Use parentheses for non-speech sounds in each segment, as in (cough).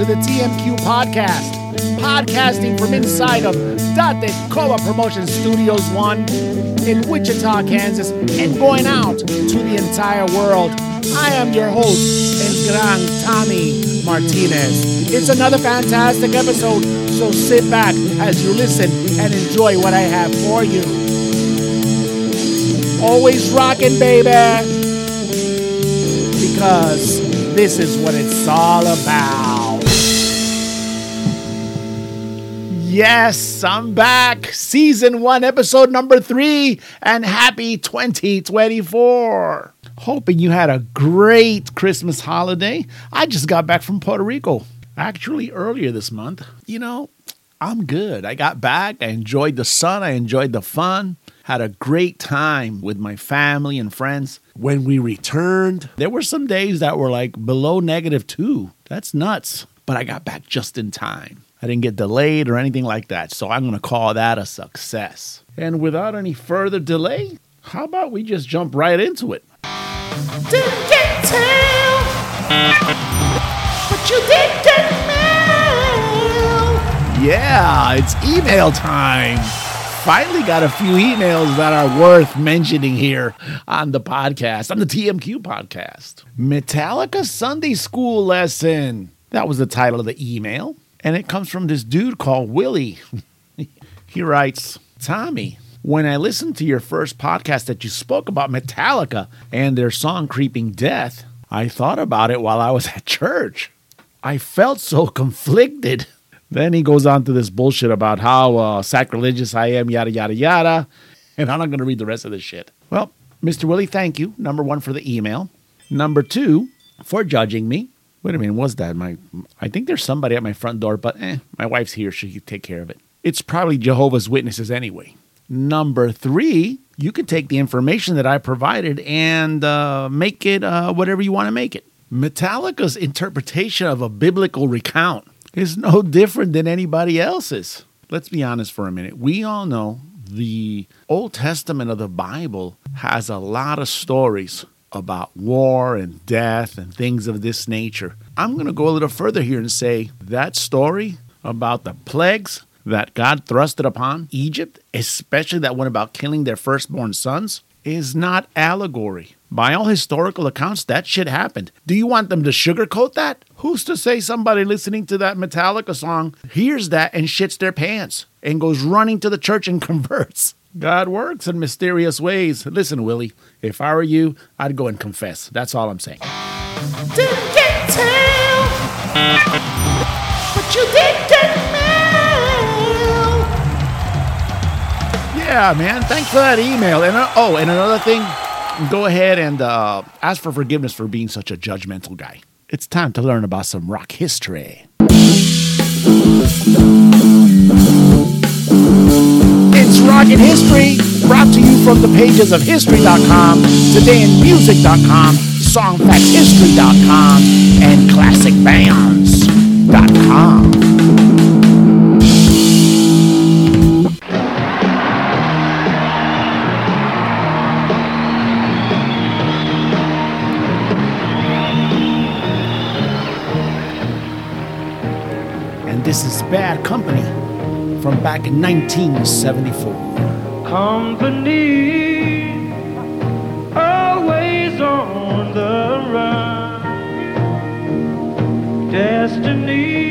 to the TMQ podcast, podcasting from inside of Date Coa Promotion Studios 1 in Wichita, Kansas, and going out to the entire world. I am your host, El Gran Tommy Martinez. It's another fantastic episode, so sit back as you listen and enjoy what I have for you. Always rocking, baby because this is what it's all about. Yes, I'm back. Season one, episode number three, and happy 2024. Hoping you had a great Christmas holiday. I just got back from Puerto Rico, actually earlier this month. You know, I'm good. I got back. I enjoyed the sun. I enjoyed the fun. Had a great time with my family and friends. When we returned, there were some days that were like below negative two. That's nuts. But I got back just in time. I didn't get delayed or anything like that. So I'm going to call that a success. And without any further delay, how about we just jump right into it? Didn't get tail, but you did get mail. Yeah, it's email time finally got a few emails that are worth mentioning here on the podcast, on the TMQ podcast. Metallica Sunday School Lesson. That was the title of the email. And it comes from this dude called Willie. (laughs) he writes Tommy, when I listened to your first podcast that you spoke about Metallica and their song Creeping Death, I thought about it while I was at church. I felt so conflicted. (laughs) Then he goes on to this bullshit about how uh, sacrilegious I am, yada, yada, yada. And I'm not going to read the rest of this shit. Well, Mr. Willie, thank you. Number one, for the email. Number two, for judging me. Wait a minute, what's that? My, I think there's somebody at my front door, but eh, my wife's here. She can take care of it. It's probably Jehovah's Witnesses anyway. Number three, you can take the information that I provided and uh, make it uh, whatever you want to make it. Metallica's interpretation of a biblical recount is no (laughs) different than anybody else's. Let's be honest for a minute. We all know the Old Testament of the Bible has a lot of stories about war and death and things of this nature. I'm going to go a little further here and say that story about the plagues that God thrusted upon Egypt, especially that one about killing their firstborn sons, is not allegory. By all historical accounts, that shit happened. Do you want them to sugarcoat that? Who's to say somebody listening to that Metallica song hears that and shits their pants and goes running to the church and (laughs) converts? God works in mysterious ways. Listen, Willie, if I were you, I'd go and confess. That's all I'm saying. Didn't get tail, but you did get mail. Yeah, man. Thanks for that email. And uh, oh, and another thing, go ahead and uh, ask for forgiveness for being such a judgmental guy. It's time to learn about some rock history. The pages of History.com, TodayInMusic.com, SongFactsHistory.com, and ClassicBands.com. And this is Bad Company from back in 1974. Company always on the run. Destiny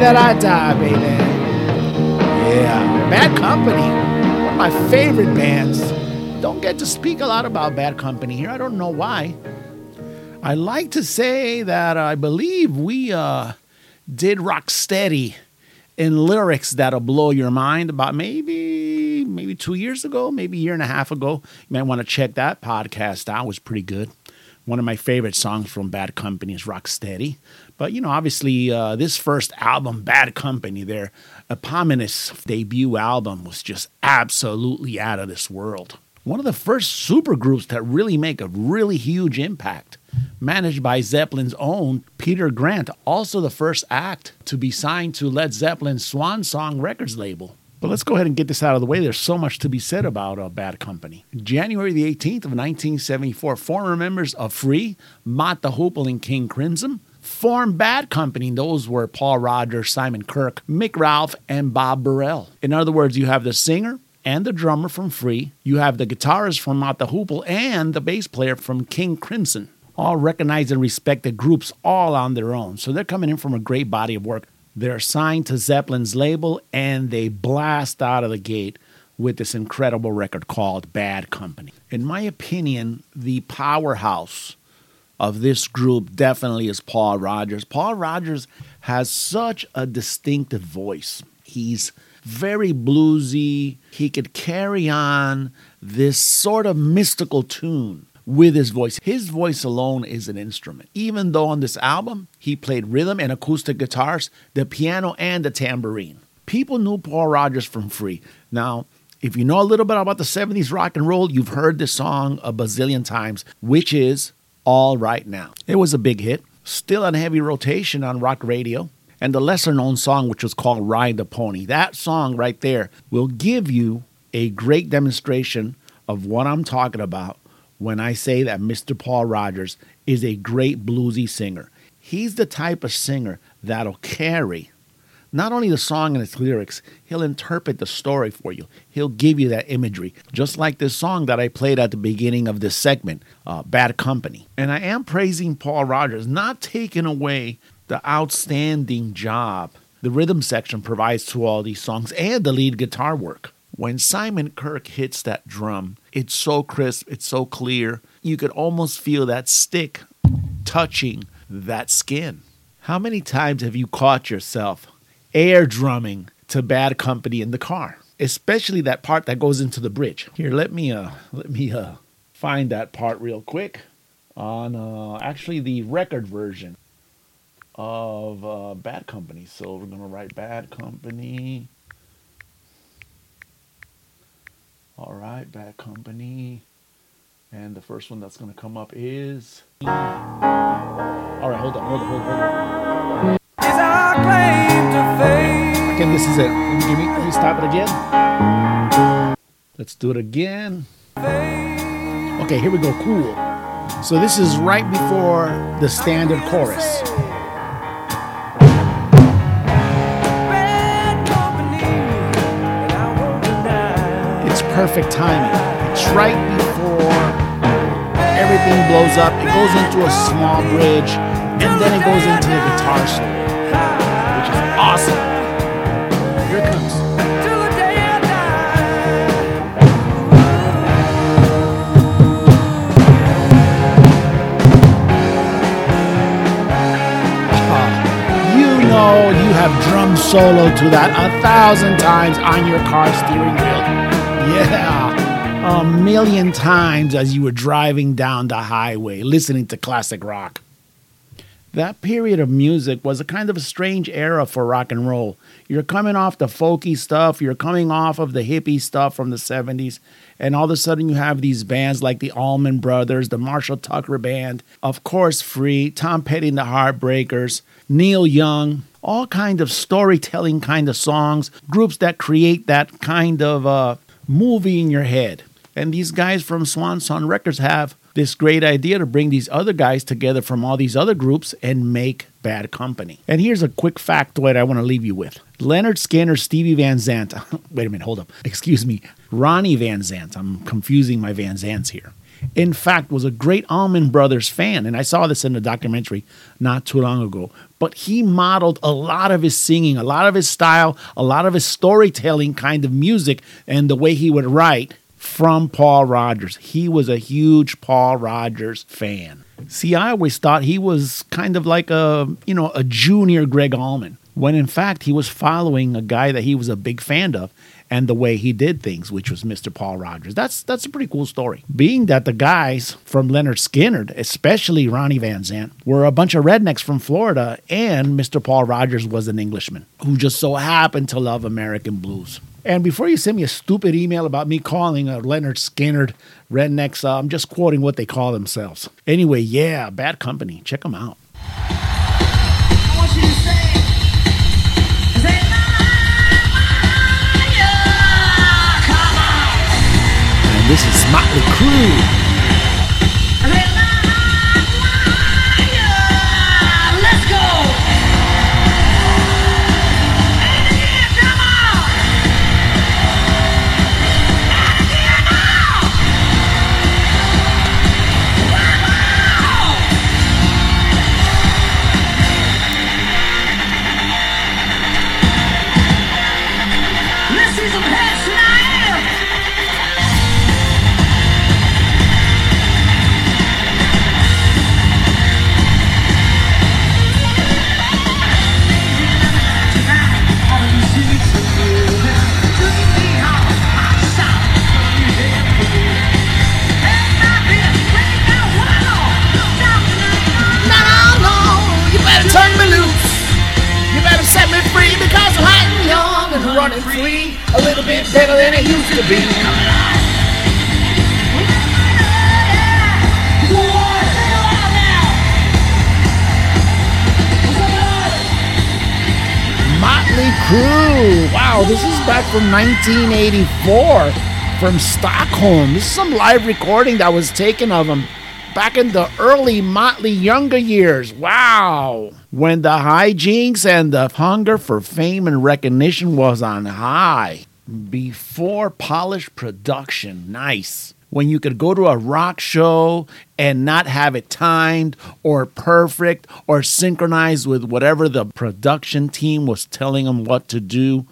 that I die, baby. Yeah, Bad Company, one of my favorite bands. Don't get to speak a lot about Bad Company here. I don't know why. I like to say that I believe we uh, did rock steady in lyrics that'll blow your mind about maybe maybe two years ago, maybe a year and a half ago. You might want to check that podcast out. It was pretty good. One of my favorite songs from Bad Company is Rock Steady. But, you know, obviously, uh, this first album, Bad Company, their eponymous debut album, was just absolutely out of this world. One of the first supergroups that really make a really huge impact. Managed by Zeppelin's own Peter Grant, also the first act to be signed to Led Zeppelin's Swan Song Records label. But let's go ahead and get this out of the way. There's so much to be said about uh, Bad Company. January the 18th of 1974, former members of Free, Mott the Hoople, and King Crimson formed Bad Company. Those were Paul Rodgers, Simon Kirke, Mick Ralph, and Bob Burrell. In other words, you have the singer and the drummer from Free, you have the guitarist from the Hoople, and the bass player from King Crimson. All recognized and respected groups all on their own. So they're coming in from a great body of work. They're signed to Zeppelin's label and they blast out of the gate with this incredible record called Bad Company. In my opinion, the powerhouse of this group definitely is Paul Rodgers. Paul Rodgers has such a distinctive voice. He's very bluesy. He could carry on this sort of mystical tune with his voice. His voice alone is an instrument. Even though on this album he played rhythm and acoustic guitars, the piano, and the tambourine. People knew Paul Rodgers from Free. Now, if you know a little bit about the 70s rock and roll, you've heard this song a bazillion times, which is All Right Now. It was a big hit, still on heavy rotation on rock radio. And the lesser known song, which was called Ride the Pony. That song right there will give you a great demonstration of what I'm talking about when I say that Mr. Paul Rodgers is a great bluesy singer. He's the type of singer that'll carry not only the song and its lyrics, he'll interpret the story for you. He'll give you that imagery, just like this song that I played at the beginning of this segment, uh, Bad Company. And I am praising Paul Rodgers, not taking away the outstanding job the rhythm section provides to all these songs and the lead guitar work. When Simon Kirke hits that drum, it's so crisp, it's so clear. You could almost feel that stick touching that skin. How many times have you caught yourself air drumming to Bad Company in the car? Especially that part that goes into the bridge. Here, let me uh let me uh find that part real quick on uh actually the record version of uh, Bad Company. So we're gonna write Bad Company. All right, Bad Company. And the first one that's gonna come up is. All right, hold on, hold on, hold on. Hold on. Okay, this is it. Let me, let me, stop it again. Let's do it again. Okay, here we go. Cool. So this is right before the standard chorus. It's perfect timing. It's right before everything blows up. It goes into a small bridge, and then it goes into the guitar solo, solo to that a thousand times on your car steering wheel. Yeah, a million times as you were driving down the highway listening to classic rock. That period of music was a kind of a strange era for rock and roll. You're coming off the folky stuff, you're coming off of the hippie stuff from the 70s, and all of a sudden you have these bands like the Allman Brothers, the Marshall Tucker Band, of course Free, Tom Petty and the Heartbreakers, Neil Young, all kind of storytelling kind of songs, groups that create that kind of uh, movie in your head. And these guys from Swan Song Records have this great idea to bring these other guys together from all these other groups and make bad company. And here's a quick factoid I want to leave you with. Lynyrd Skynyrd, Stevie Van Zandt, (laughs) wait a minute, hold up. Excuse me, Ronnie Van Zant. I'm confusing my Van Zants here. In fact, was a great Allman Brothers fan, and I saw this in a documentary not too long ago. But he modeled a lot of his singing, a lot of his style, a lot of his storytelling kind of music, and the way he would write from Paul Rodgers. He was a huge Paul Rodgers fan. See, I always thought he was kind of like a, you know, a junior Gregg Allman, when in fact he was following a guy that he was a big fan of and the way he did things, which was Mr. Paul Rodgers. That's that's a pretty cool story. Being that the guys from Lynyrd Skynyrd, especially Ronnie Van Zant, were a bunch of rednecks from Florida, and Mr. Paul Rogers was an Englishman who just so happened to love American blues. And before you send me a stupid email about me calling a Lynyrd Skynyrd rednecks, uh, I'm just quoting what they call themselves. Anyway, yeah, bad company. Check them out. This is Motley Crue. Back from 1984 from Stockholm. This is some live recording that was taken of him back in the early Motley younger years. Wow. When the hijinks and the hunger for fame and recognition was on high. Before polished production. Nice. When you could go to a rock show and not have it timed or perfect or synchronized with whatever the production team was telling them what to do.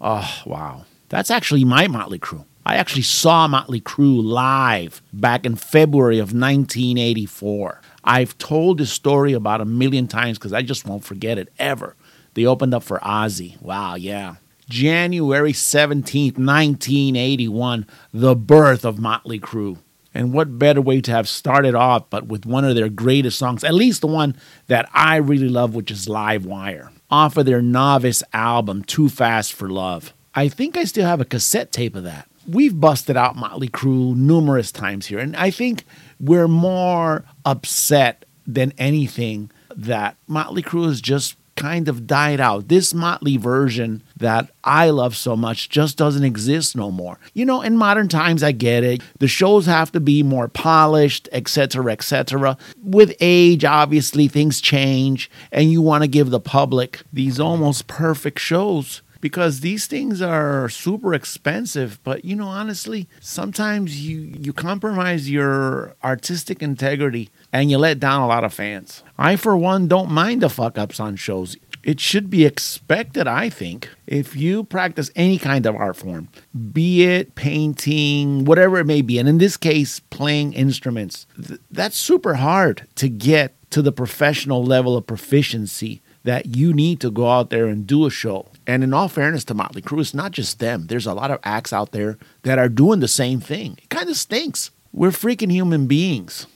Oh, wow. That's actually my Motley Crue. I actually saw Motley Crue live back in February of 1984. I've told this story about a million times because I just won't forget it ever. They opened up for Ozzy. Wow, yeah. January 17th, 1981, the birth of Motley Crue. And what better way to have started off but with one of their greatest songs, at least the one that I really love, which is Live Wire, off of their novice album, Too Fast for Love. I think I still have a cassette tape of that. We've busted out Motley Crue numerous times here, and I think we're more upset than anything that Motley Crue has just kind of died out. This Motley version that I love so much just doesn't exist no more. You know, in modern times, I get it. The shows have to be more polished, etc., etc. With age, obviously, things change, and you want to give the public these almost perfect shows because these things are super expensive but you know honestly sometimes you you compromise your artistic integrity and you let down a lot of fans i for one don't mind the fuck ups on shows it should be expected i think if you practice any kind of art form be it painting whatever it may be and in this case playing instruments th- that's super hard to get to the professional level of proficiency that you need to go out there and do a show. And in all fairness to Motley Crue, it's not just them. There's a lot of acts out there that are doing the same thing. It kind of stinks. We're freaking human beings.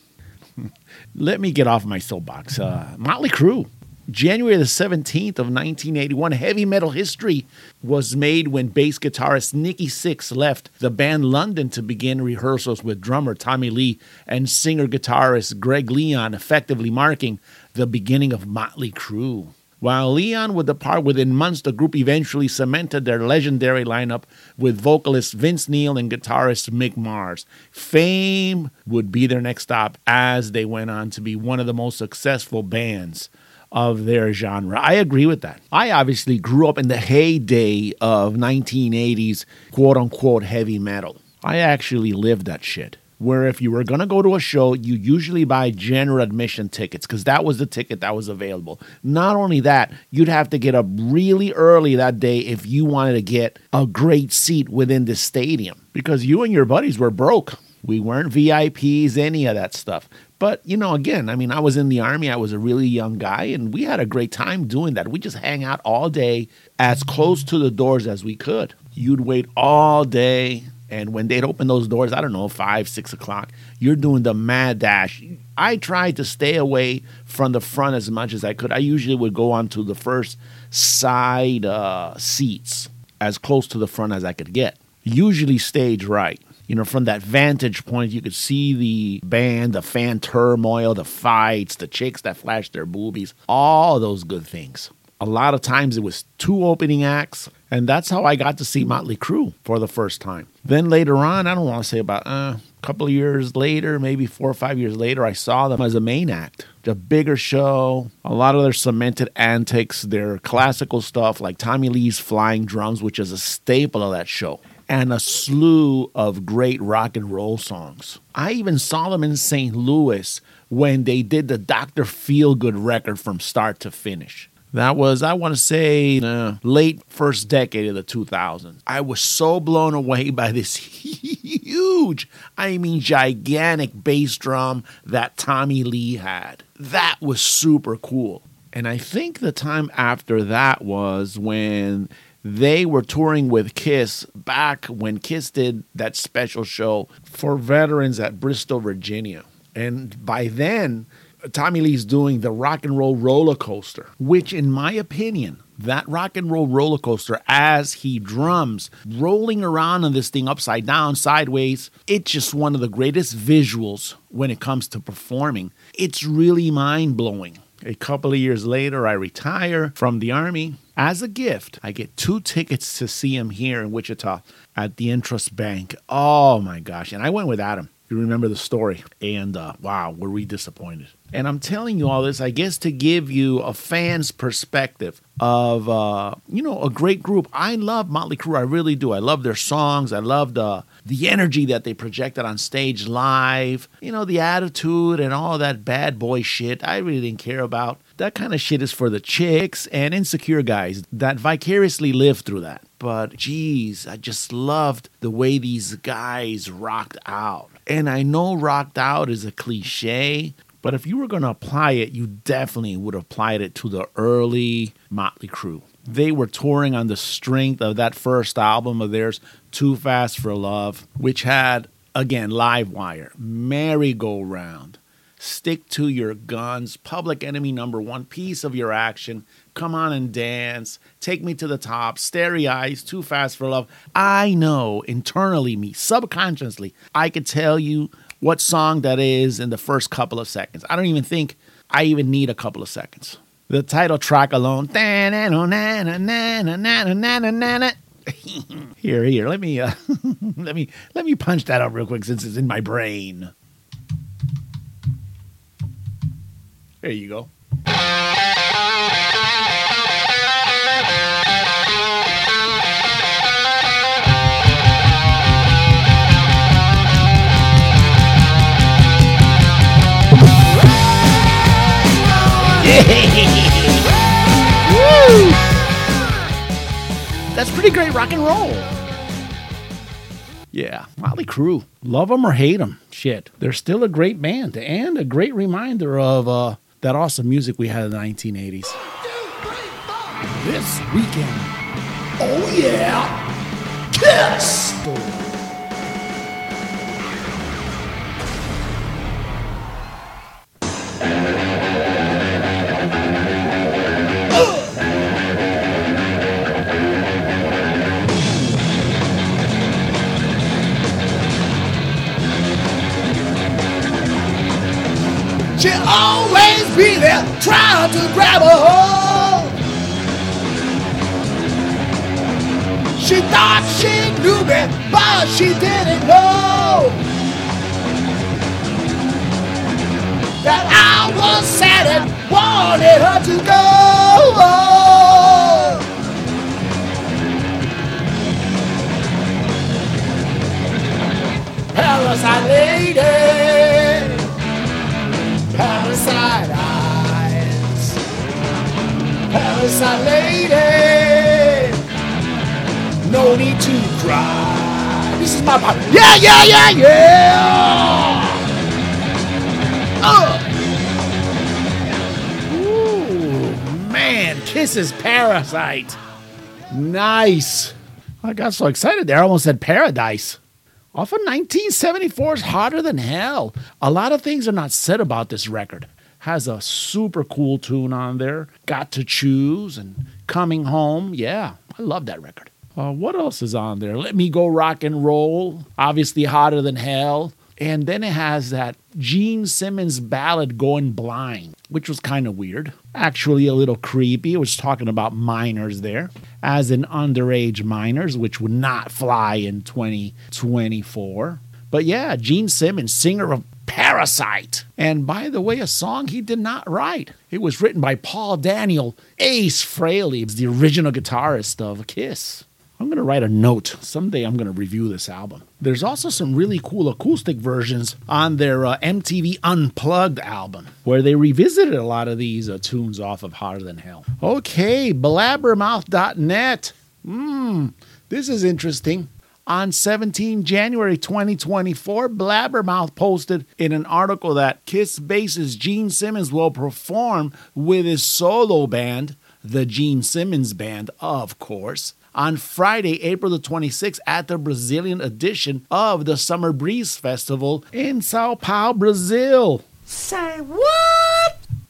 (laughs) Let me get off my soapbox. Uh, Motley Crue. January the 17th of 1981, heavy metal history was made when bass guitarist Nikki Sixx left the band London to begin rehearsals with drummer Tommy Lee and singer guitarist Greg Leon, effectively marking the beginning of Motley Crue. While Leon would depart within months, the group eventually cemented their legendary lineup with vocalist Vince Neil and guitarist Mick Mars. Fame would be their next stop as they went on to be one of the most successful bands of their genre. I agree with that. I obviously grew up in the heyday of 1980s quote unquote heavy metal. I actually lived that shit where if you were going to go to a show, you usually buy general admission tickets because that was the ticket that was available. Not only that, you'd have to get up really early that day if you wanted to get a great seat within the stadium because you and your buddies were broke. We weren't VIPs, any of that stuff. But, you know, again, I mean, I was in the army. I was a really young guy, and we had a great time doing that. We just hang out all day as close to the doors as we could. You'd wait all day. And when they'd open those doors, I don't know, five, six o'clock, you're doing the mad dash. I tried to stay away from the front as much as I could. I usually would go onto the first side uh, seats as close to the front as I could get. Usually stage right. You know, from that vantage point, you could see the band, the fan turmoil, the fights, the chicks that flash their boobies, all those good things. A lot of times it was two opening acts, and that's how I got to see Motley Crue for the first time. Then later on, I don't want to say about uh, a couple of years later, maybe four or five years later, I saw them as a main act. A bigger show, a lot of their cemented antics, their classical stuff like Tommy Lee's Flying Drums, which is a staple of that show, and a slew of great rock and roll songs. I even saw them in St. Louis when they did the Dr. Feelgood record from start to finish. That was, I want to say, uh, late first decade of the 2000s. I was so blown away (laughs) by this huge, I mean, gigantic bass drum that Tommy Lee had. That was super cool. And I think the time after that was when they were touring with Kiss back when Kiss did that special show for veterans at Bristol, Virginia. And by then, Tommy Lee's doing the rock and roll roller coaster, which, in my opinion, that rock and roll roller coaster as he drums, rolling around on this thing upside down, sideways, it's just one of the greatest visuals when it comes to performing. It's really mind blowing. A couple of years later, I retire from the Army. As a gift, I get two tickets to see him here in Wichita at the Intrust Bank. Oh my gosh. And I went with Adam. You remember the story. And uh, wow, were we disappointed. And I'm telling you all this, I guess, to give you a fan's perspective of, uh, you know, a great group. I love Motley Crue. I really do. I love their songs. I love the, the energy that they projected on stage live. You know, the attitude and all that bad boy shit I really didn't care about. That kind of shit is for the chicks and insecure guys that vicariously live through that. But geez, I just loved the way these guys rocked out. And I know rocked out is a cliche, but if you were going to apply it, you definitely would have applied it to the early Motley Crue. They were touring on the strength of that first album of theirs, Too Fast for Love, which had, again, Live Wire, Merry Go Round, Stick to Your Guns, Public Enemy Number One, Piece of Your Action, Come On and Dance, Take Me to the Top, Starry Eyes, Too Fast for Love. I know internally, me, subconsciously, I could tell you what song that is in the first couple of seconds. I don't even think I even need a couple of seconds. The title track alone. (laughs) Here, here. Let me uh, (laughs) let me let me punch that up real quick since it's in my brain. There you go. (laughs) That's pretty great rock and roll. Yeah, Motley Crue. Love them or hate them. Shit. They're still a great band and a great reminder of uh, that awesome music we had in the 1980s. This weekend. Oh, yeah. Kiss! Be there trying to grab a hold. She thought she knew me, but she didn't know that I was sad and wanted her to go. Parasite lady. Parasite lady. No need to cry. This is my. Yeah, yeah, yeah, yeah. Oh. Ooh, man, Kiss's Parasite. Nice. I got so excited there, I almost said Paradise. Off of 1974's Hotter Than Hell. A lot of things are not said about this record. Has a super cool tune on there. Got to Choose and Coming Home. Yeah, I love that record. Uh, what else is on there? Let Me Go Rock and Roll. Obviously, Hotter Than Hell. And then it has that Gene Simmons ballad Going Blind, which was kind of weird. Actually, a little creepy. It was talking about minors there, as in underage minors, which would not fly in 2024. But yeah, Gene Simmons, singer of Parasite. And by the way, a song he did not write. It was written by Paul Daniel, Ace Frehley, the original guitarist of Kiss. I'm going to write a note. Someday I'm going to review this album. There's also some really cool acoustic versions on their uh, MTV Unplugged album, where they revisited a lot of these uh, tunes off of Hotter Than Hell. Okay, blabbermouth.net. Mmm, this is interesting. On 17 January 2024, Blabbermouth posted in an article that Kiss bassist Gene Simmons will perform with his solo band, the Gene Simmons Band, of course, on Friday, April the 26th, at the Brazilian edition of the Summer Breeze Festival in Sao Paulo, Brazil. Say what?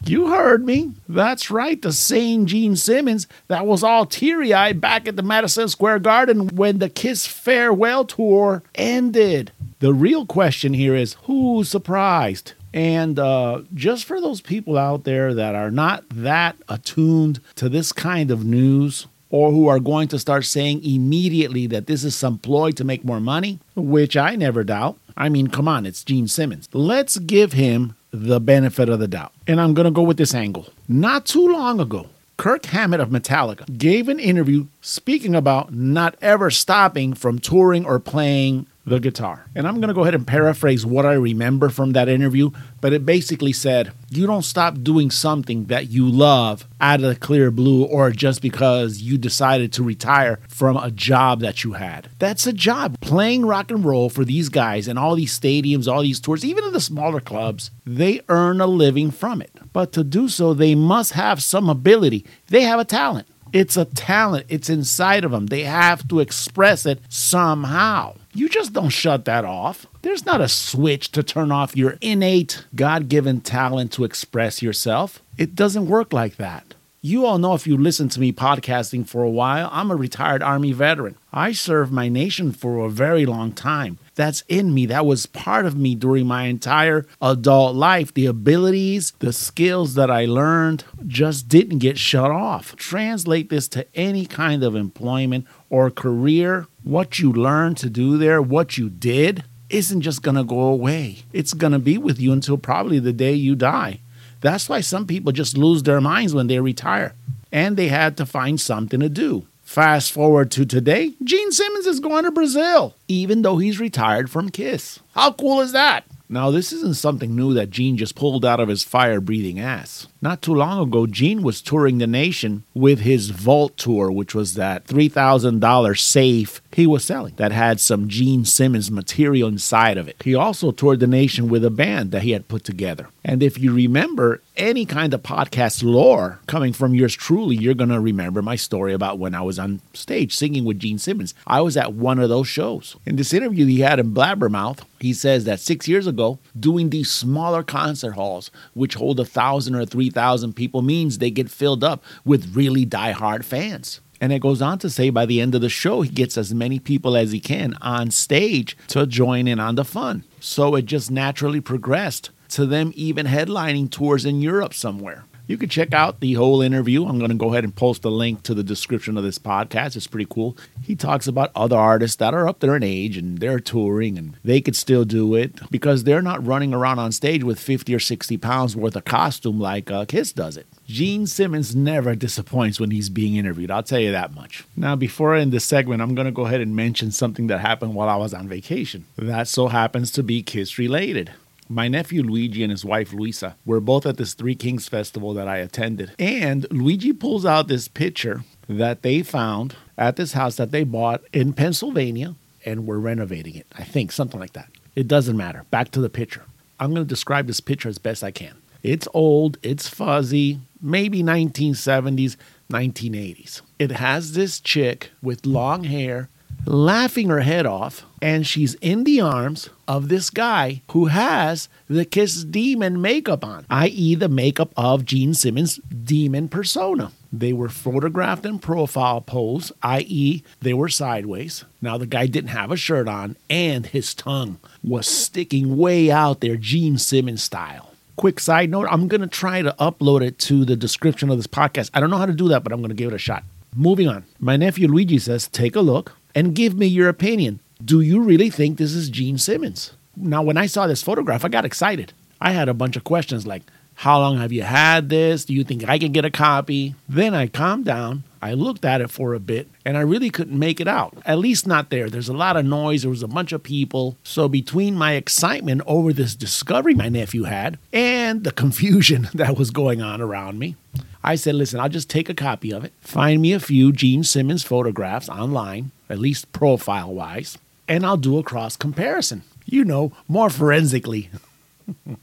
You heard me. That's right, the same Gene Simmons that was all teary eyed back at the Madison Square Garden when the Kiss farewell tour ended. The real question here is who's surprised? And uh, just for those people out there that are not that attuned to this kind of news, or who are going to start saying immediately that this is some ploy to make more money, which I never doubt. I mean, come on, it's Gene Simmons. Let's give him the benefit of the doubt. And I'm going to go with this angle. Not too long ago, Kirk Hammett of Metallica gave an interview speaking about not ever stopping from touring or playing the guitar. And I'm going to go ahead and paraphrase what I remember from that interview, but it basically said, You don't stop doing something that you love out of the clear blue or just because you decided to retire from a job that you had. That's a job. Playing rock and roll for these guys and all these stadiums, all these tours, even in the smaller clubs, they earn a living from it. But to do so, they must have some ability. They have a talent. It's a talent. It's inside of them. They have to express it somehow. You just don't shut that off. There's not a switch to turn off your innate, God given talent to express yourself. It doesn't work like that. You all know if you listen to me podcasting for a while, I'm a retired Army veteran. I served my nation for a very long time. That's in me. That was part of me during my entire adult life. The abilities, the skills that I learned just didn't get shut off. Translate this to any kind of employment or career. What you learned to do there, what you did, isn't just going to go away. It's going to be with you until probably the day you die. That's why some people just lose their minds when they retire. And they had to find something to do. Fast forward to today, Gene Simmons is going to Brazil, even though he's retired from Kiss. How cool is that? Now, this isn't something new that Gene just pulled out of his fire breathing ass. Not too long ago, Gene was touring the nation with his Vault tour, which was that $3,000 safe he was selling that had some Gene Simmons material inside of it. He also toured the nation with a band that he had put together. And if you remember any kind of podcast lore coming from yours truly, you're going to remember my story about when I was on stage singing with Gene Simmons. I was at one of those shows. In this interview he had in Blabbermouth, he says that six years ago, doing these smaller concert halls, which hold a thousand or three thousand people, means they get filled up with really die-hard fans. And it goes on to say by the end of the show, he gets as many people as he can on stage to join in on the fun. So it just naturally progressed to them even headlining tours in Europe somewhere. You can check out the whole interview. I'm going to go ahead and post a link to the description of this podcast. It's pretty cool. He talks about other artists that are up there in age and they're touring and they could still do it because they're not running around on stage with 50 or 60 pounds worth of costume like uh, Kiss does it. Gene Simmons never disappoints when he's being interviewed. I'll tell you that much. Now, before I end this segment, I'm going to go ahead and mention something that happened while I was on vacation. That so happens to be Kiss related. My nephew Luigi and his wife Luisa were both at this Three Kings festival that I attended. And Luigi pulls out this picture that they found at this house that they bought in Pennsylvania and we're renovating it. I think something like that. It doesn't matter. Back to the picture. I'm going to describe this picture as best I can. It's old, it's fuzzy, maybe 1970s, 1980s. It has this chick with long hair laughing her head off, and she's in the arms of this guy who has the Kiss Demon makeup on, i.e., the makeup of Gene Simmons' demon persona. They were photographed in profile pose, i.e., they were sideways. Now, the guy didn't have a shirt on, and his tongue was sticking way out there, Gene Simmons style. Quick side note I'm going to try to upload it to the description of this podcast. I don't know how to do that, but I'm going to give it a shot. Moving on. My nephew Luigi says, Take a look and give me your opinion. Do you really think this is Gene Simmons? Now, when I saw this photograph, I got excited. I had a bunch of questions like, How long have you had this? Do you think I can get a copy? Then I calmed down. I looked at it for a bit and I really couldn't make it out. At least not there. There's a lot of noise. There was a bunch of people. So, between my excitement over this discovery my nephew had and the confusion (laughs) that was going on around me, I said, listen, I'll just take a copy of it, find me a few Gene Simmons photographs online, at least profile wise, and I'll do a cross comparison. You know, more forensically.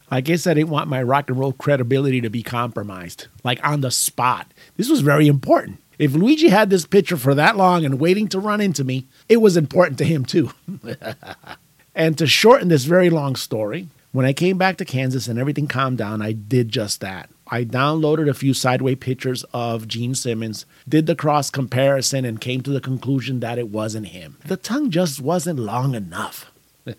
I guess I didn't want my rock and roll credibility to be compromised, like on the spot. This was very important. If Luigi had this picture for that long and waiting to run into me, it was important to him too. (laughs) and to shorten this very long story, when I came back to Kansas and everything calmed down, I did just that. I downloaded a few sideways pictures of Gene Simmons, did the cross comparison, and came to the conclusion that it wasn't him. The tongue just wasn't long enough. (laughs)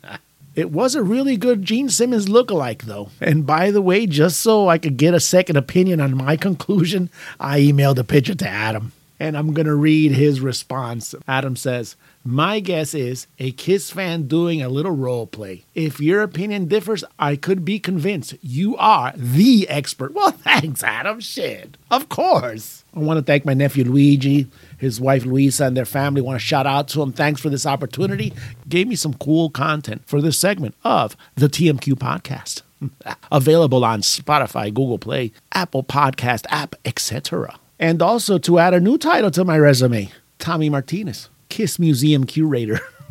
It was a really good Gene Simmons lookalike, though. And by the way, just so I could get a second opinion on my (laughs) conclusion, I emailed a picture to Adam. And I'm going to read his response. Adam says, My guess is a Kiss fan doing a little role play. If your opinion differs, I could be convinced you are the expert. Well, (laughs) thanks, Adam. Shit. Of course. I want to thank my nephew Luigi, his wife Luisa, and their family. want to shout out to them. Thanks for this opportunity. Gave me some cool content for this segment of the TMQ podcast. (laughs) Available on Spotify, Google Play, Apple Podcast app, etc. And also to add a new title to my resume, Tommy Martinez, Kiss Museum Curator. (laughs)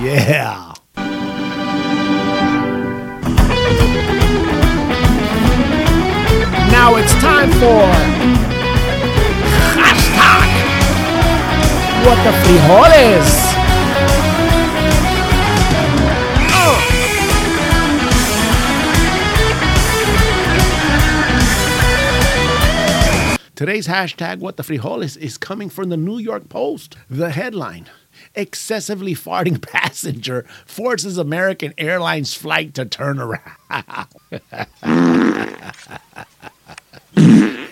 yeah. Now it's time for hashtag what the frijoles. Today's hashtag what the frijoles is coming from the New York Post. The headline Excessively farting (laughs) passenger forces American Airlines flight to turn around. (laughs)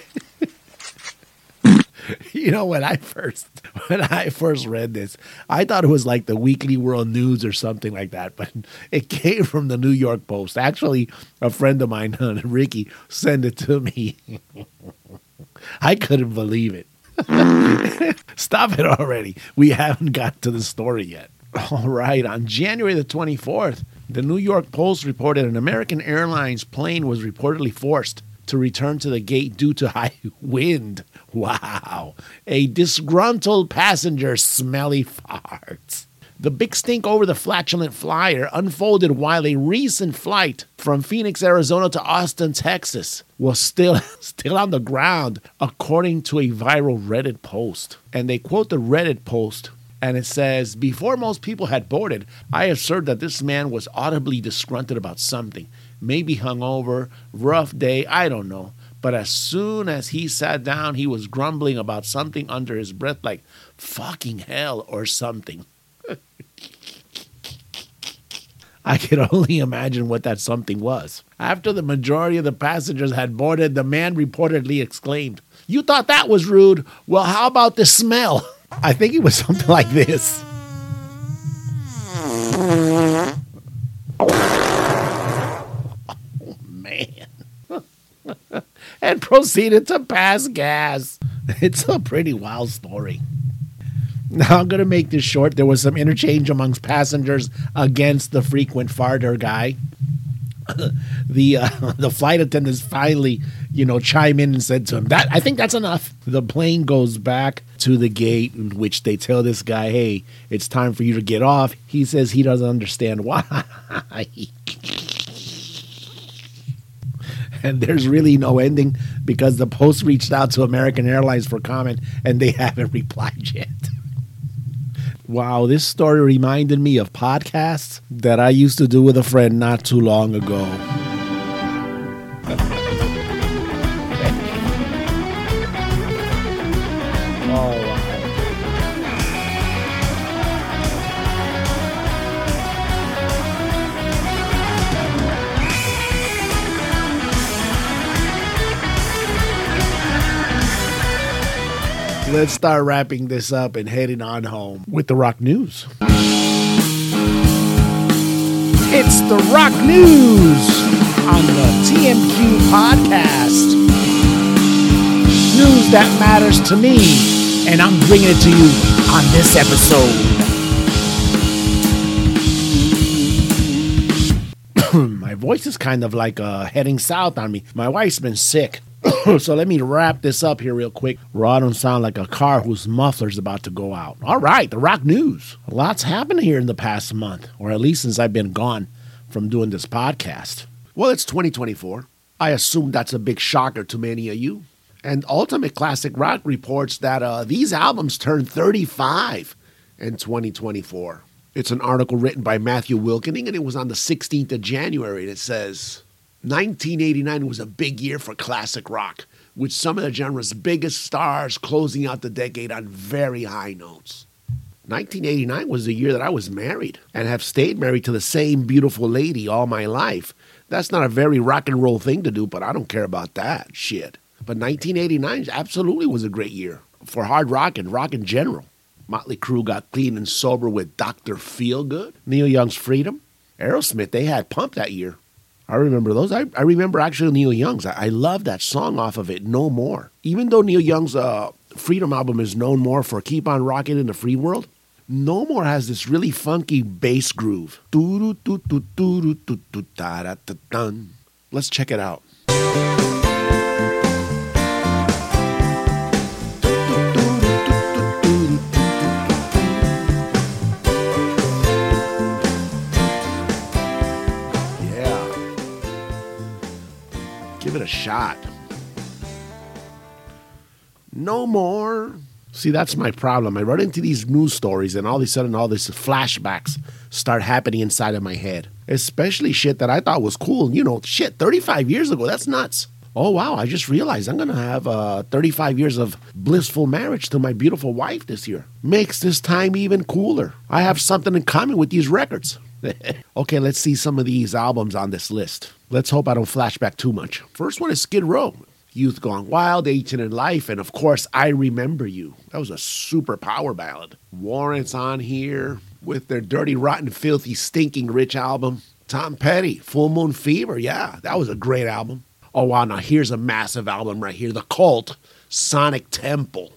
you know when I first when I first read this, I thought it was like the Weekly World News or something like that, but it came from the New York Post. Actually, a friend of mine, (laughs) Ricky, sent it to me. I couldn't believe it. (laughs) Stop it already. We haven't got to the story yet. All right. On January the 24th, the New York Post reported an American Airlines plane was reportedly forced to return to the gate due to high (laughs) wind. Wow. A disgruntled passenger smelly farts. The big stink over the flatulent flyer unfolded while a recent flight from Phoenix, Arizona to Austin, Texas was still (laughs) still on the ground, according to a viral Reddit post. And they quote the Reddit post and it says, Before most people had boarded, I observed that this man was audibly disgruntled about something. Maybe hungover, rough day, I don't know. But as soon as he sat down, he was grumbling about something under his breath, like fucking hell or something. I could (laughs) only imagine what that something was. After the majority of the passengers had boarded, the man reportedly exclaimed, You thought that was rude? Well, how about the smell? (laughs) I think it was something like this. Oh, (laughs) man. and proceeded to pass gas. It's a pretty wild story. Now I'm gonna make this short. There was some interchange amongst passengers against the frequent farter guy. (coughs) the uh, (laughs) the flight attendants finally, you know, chime in and said to him, "That I think that's enough." The plane goes back to the gate, in which they tell this guy, "Hey, it's time for you to get off." He says he doesn't understand (laughs) why. and there's really no ending because the Post reached out to American Airlines for comment, and they (laughs) haven't replied yet. Wow, this story reminded me of podcasts that I used to do with a friend not too long ago. Let's start wrapping this up and heading on home with the rock news. It's the rock news on the TMQ podcast. News that matters to me, and I'm bringing it to you on this episode. (coughs) My voice is kind of like uh, heading south on me. My wife's been sick. (coughs) so let me wrap this up here real quick I don't sound like a car whose muffler's about to go out. All right, the rock news. A lot's happened here in the past month, or at least since I've been gone from doing this podcast. Well, it's 2024. I assume that's a big shocker to many of you. And Ultimate Classic Rock reports that uh, these albums turned 35 in 2024. It's an article written by Matthew Wilkening, and it was on the 16th of January. And it says 1989 was a big year for classic rock, with some of the genre's biggest stars closing out the decade on very high notes. 1989 was the year that I was married and have stayed married to the same beautiful lady all my life. That's not a very rock and roll thing to do, but I don't care about that shit. But 1989 absolutely was a great year for hard rock and rock in general. Mötley Crüe got clean and sober with Dr. Feelgood, Neil Young's Freedom, Aerosmith, they had Pump that year. I remember those. I, I remember actually Neil Young's. I, I love that song off of it, No More. Even though Neil Young's uh, Freedom album is known more for Keep On Rocking in the Free World, No More has this really funky bass groove. Let's check it out. Give it a shot. No more. See, that's my problem. I run into these news stories, and all of a sudden, all these flashbacks start happening inside of my head. Especially shit that I thought was cool. You know, shit, 35 years ago, that's nuts. Oh, wow, I just realized I'm going to have uh, 35 years of blissful marriage to my beautiful wife this year. Makes this time even cooler. I have something in common with these records. (laughs) okay, let's see some of these albums on this list. Let's hope I don't flashback too much. First one is Skid Row. Youth Gone Wild, 18 and Life, and of course, I Remember You. That was a super power ballad. Warrant's on here with their Dirty, Rotten, Filthy, Stinking Rich album. Tom Petty, Full Moon Fever. Yeah, that was a great album. Oh, wow. Now, here's a massive album right here The Cult, Sonic Temple.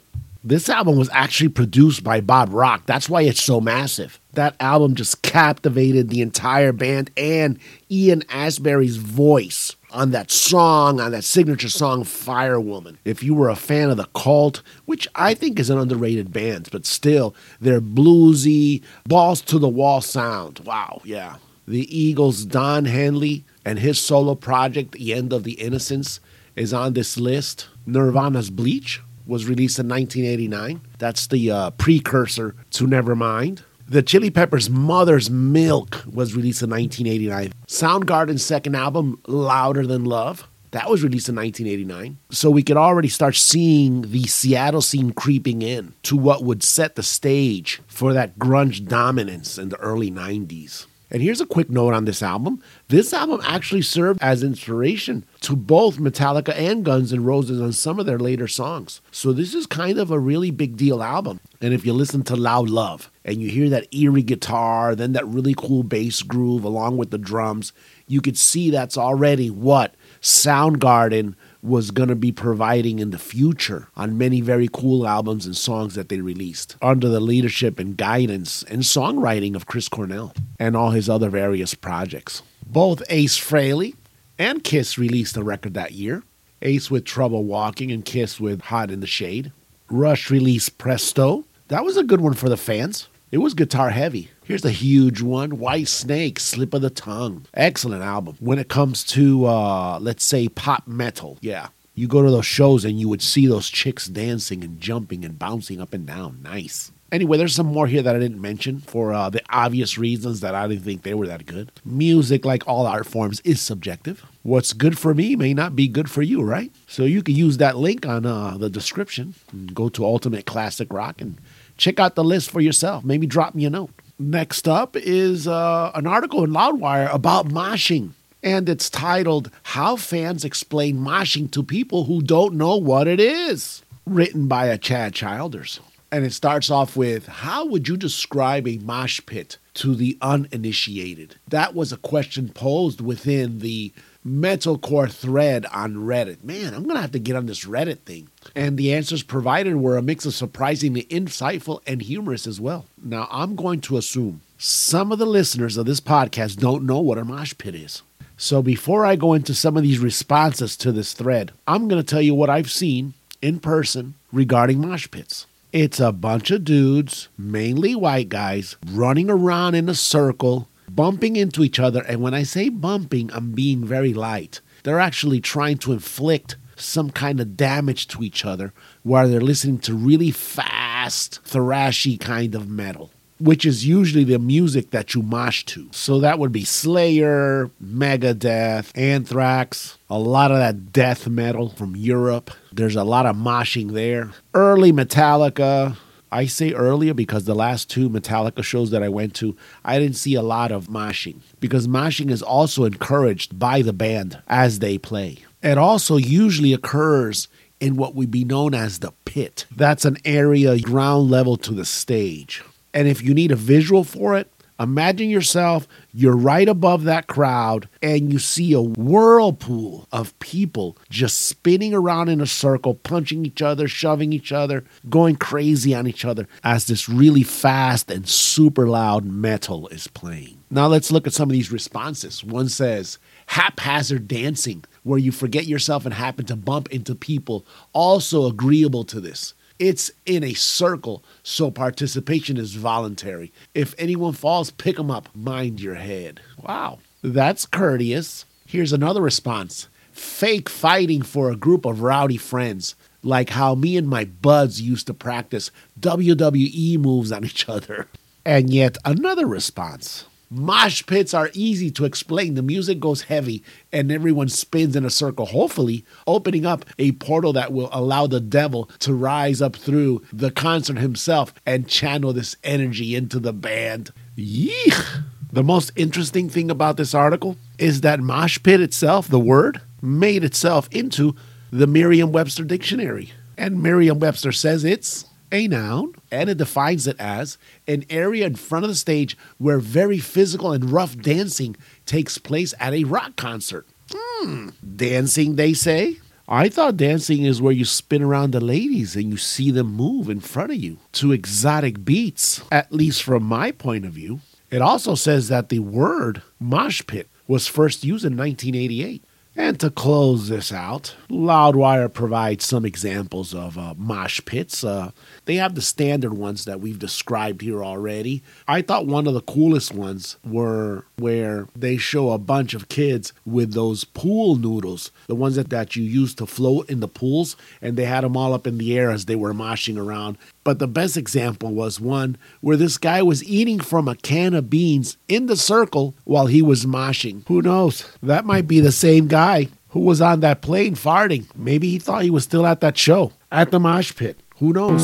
This album was actually produced by Bob Rock. That's why it's so massive. That album just captivated the entire band and Ian Astbury's voice on that song, on that signature song, Fire Woman. If you were a fan of The Cult, which I think is an underrated band, but still, their bluesy, balls to the wall sound. Wow, yeah. The Eagles' Don Henley and his solo project, The End of the Innocence, is on this list. Nirvana's Bleach was released in 1989. That's the uh, precursor to Nevermind. The Chili Peppers' Mother's Milk was released in 1989. Soundgarden's second album, Louder Than Love, that was released in 1989. So we could already start seeing the Seattle scene creeping in to what would set the stage for that grunge dominance in the early 90s. And here's a quick note on this album. This album actually served as inspiration to both Metallica and Guns N' Roses on some of their later songs. So this is kind of a really big deal album. And if you listen to Loud Love and you hear that eerie guitar, then that really cool bass groove along with the drums, you could see that's already what Soundgarden was going to be providing in the future on many very cool albums and songs that they released under the leadership and guidance and songwriting of Chris Cornell and all his other various projects. Both Ace Frehley and Kiss released a record that year. Ace with Trouble Walking and Kiss with Hot in the Shade. Rush released Presto. That was a good one for the fans. It was guitar heavy. Here's a huge one Whitesnake, Slip of the Tongue. Excellent album. When it comes to, uh, let's say, pop metal, yeah. You go to those shows and you would see those chicks dancing and jumping and bouncing up and down. Nice. Anyway, there's some more here that I didn't mention for uh, the obvious reasons that I didn't think they were that good. Music, like all art forms, is subjective. What's good for me may not be good for you, right? So you can use that link on uh, the description. And go to Ultimate Classic Rock and check out the list for yourself. Maybe drop me a note. Next up is uh, an article in Loudwire about moshing. And it's titled How Fans Explain Moshing to People Who Don't Know What It Is. Written by a Chad Childers. And it starts off with How would you describe a mosh pit to the uninitiated? That was a question posed within the metalcore thread on Reddit. Man, I'm going to have to get on this Reddit thing. And the answers provided were a mix of surprisingly insightful and humorous as well. Now, I'm going to assume some of the listeners of this podcast don't know what a mosh pit is. So before I go into some of these responses to this thread, I'm going to tell you what I've seen in person regarding mosh pits. It's a bunch of dudes, mainly white guys, running around in a circle, bumping into each other. And when I say bumping, I'm being very light. They're actually trying to inflict some kind of damage to each other while they're listening to really fast, thrashy kind of metal which is usually the music that you mosh to. So that would be Slayer, Megadeth, Anthrax, a lot of that death metal from Europe. There's a lot of moshing there. Early Metallica. I say earlier because the last two Metallica shows that I went to, I didn't see a lot of moshing because moshing is also encouraged by the band as they play. It also usually occurs in what would be known as the pit. That's an area ground level to the stage. And if you need a visual for it, imagine yourself, you're right above that crowd, and you see a whirlpool of people just spinning around in a circle, punching each other, shoving each other, going crazy on each other as this really fast and super loud metal is playing. Now let's look at some of these responses. One says, haphazard dancing, where you forget yourself and happen to bump into people, also agreeable to this. It's in a circle, so participation is voluntary. If anyone falls, pick them up. Mind your head. Wow, that's courteous. Here's another response fake fighting for a group of rowdy friends, like how me and my buds used to practice WWE moves on each other. And yet another response. Mosh pits are easy to explain. The music goes heavy and everyone spins in a circle, hopefully opening up a portal that will allow the devil to rise up through the concert himself and channel this energy into the band. Yeech! The most interesting thing about this article is that mosh pit itself, the word, made itself into the Merriam Webster dictionary. And Merriam Webster says it's a noun, and it defines it as an area in front of the stage where very physical and rough dancing takes place at a rock concert. Hmm, dancing, they say? I thought dancing is where you spin around the ladies and you see them move in front of you to exotic beats, at least from my point of view. It also says that the word mosh pit was first used in 1988. And to close this out, Loudwire provides some examples of uh, mosh pits. Uh, they have the standard ones that we've described here already. I thought one of the coolest ones were where they show a bunch of kids with those pool noodles, the ones that, that you use to float in the pools, and they had them all up in the air as they were moshing around. But the best example was one where this guy was eating from a can of beans in the circle while he was moshing. Who knows? That might be the same guy who was on that plane farting. Maybe he thought he was still at that show at the mosh pit. Who knows?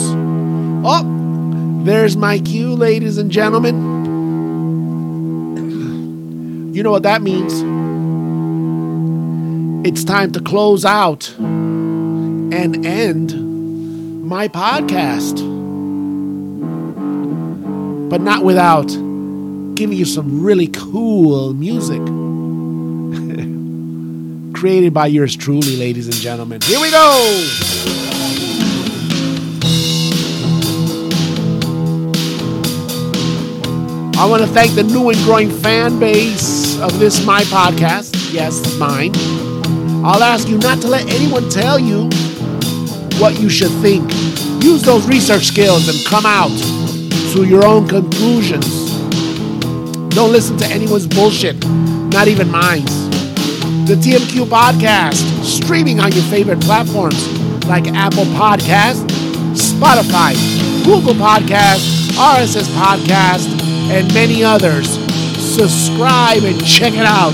Oh, there's my cue, ladies and gentlemen. (clears throat) You know what that means? It's time to close out and end my podcast. But not without giving you some really cool music. Created by yours truly, ladies and gentlemen. Here we go! I want to thank the new and growing fan base of this my podcast, yes, it's mine, I'll ask you not to let anyone tell you what you should think. Use those research skills and come out to your own conclusions. Don't listen to anyone's bullshit, not even mine. The TMQ podcast, streaming on your favorite platforms like Apple Podcast, Spotify, Google Podcast, RSS Podcast, and many others. Subscribe and check it out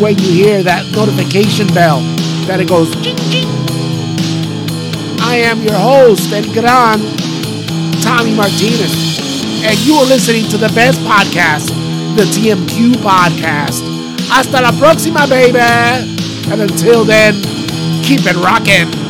when you hear that notification bell that it goes. I am your host and gran Tommy Martinez, and you are listening to the best podcast, the TMQ podcast. Hasta la próxima, baby. And until then, keep it rocking.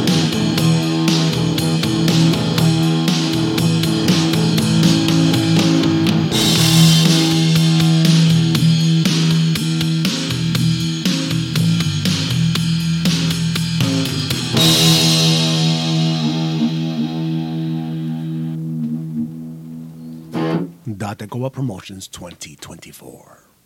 Goa Promotions 2024.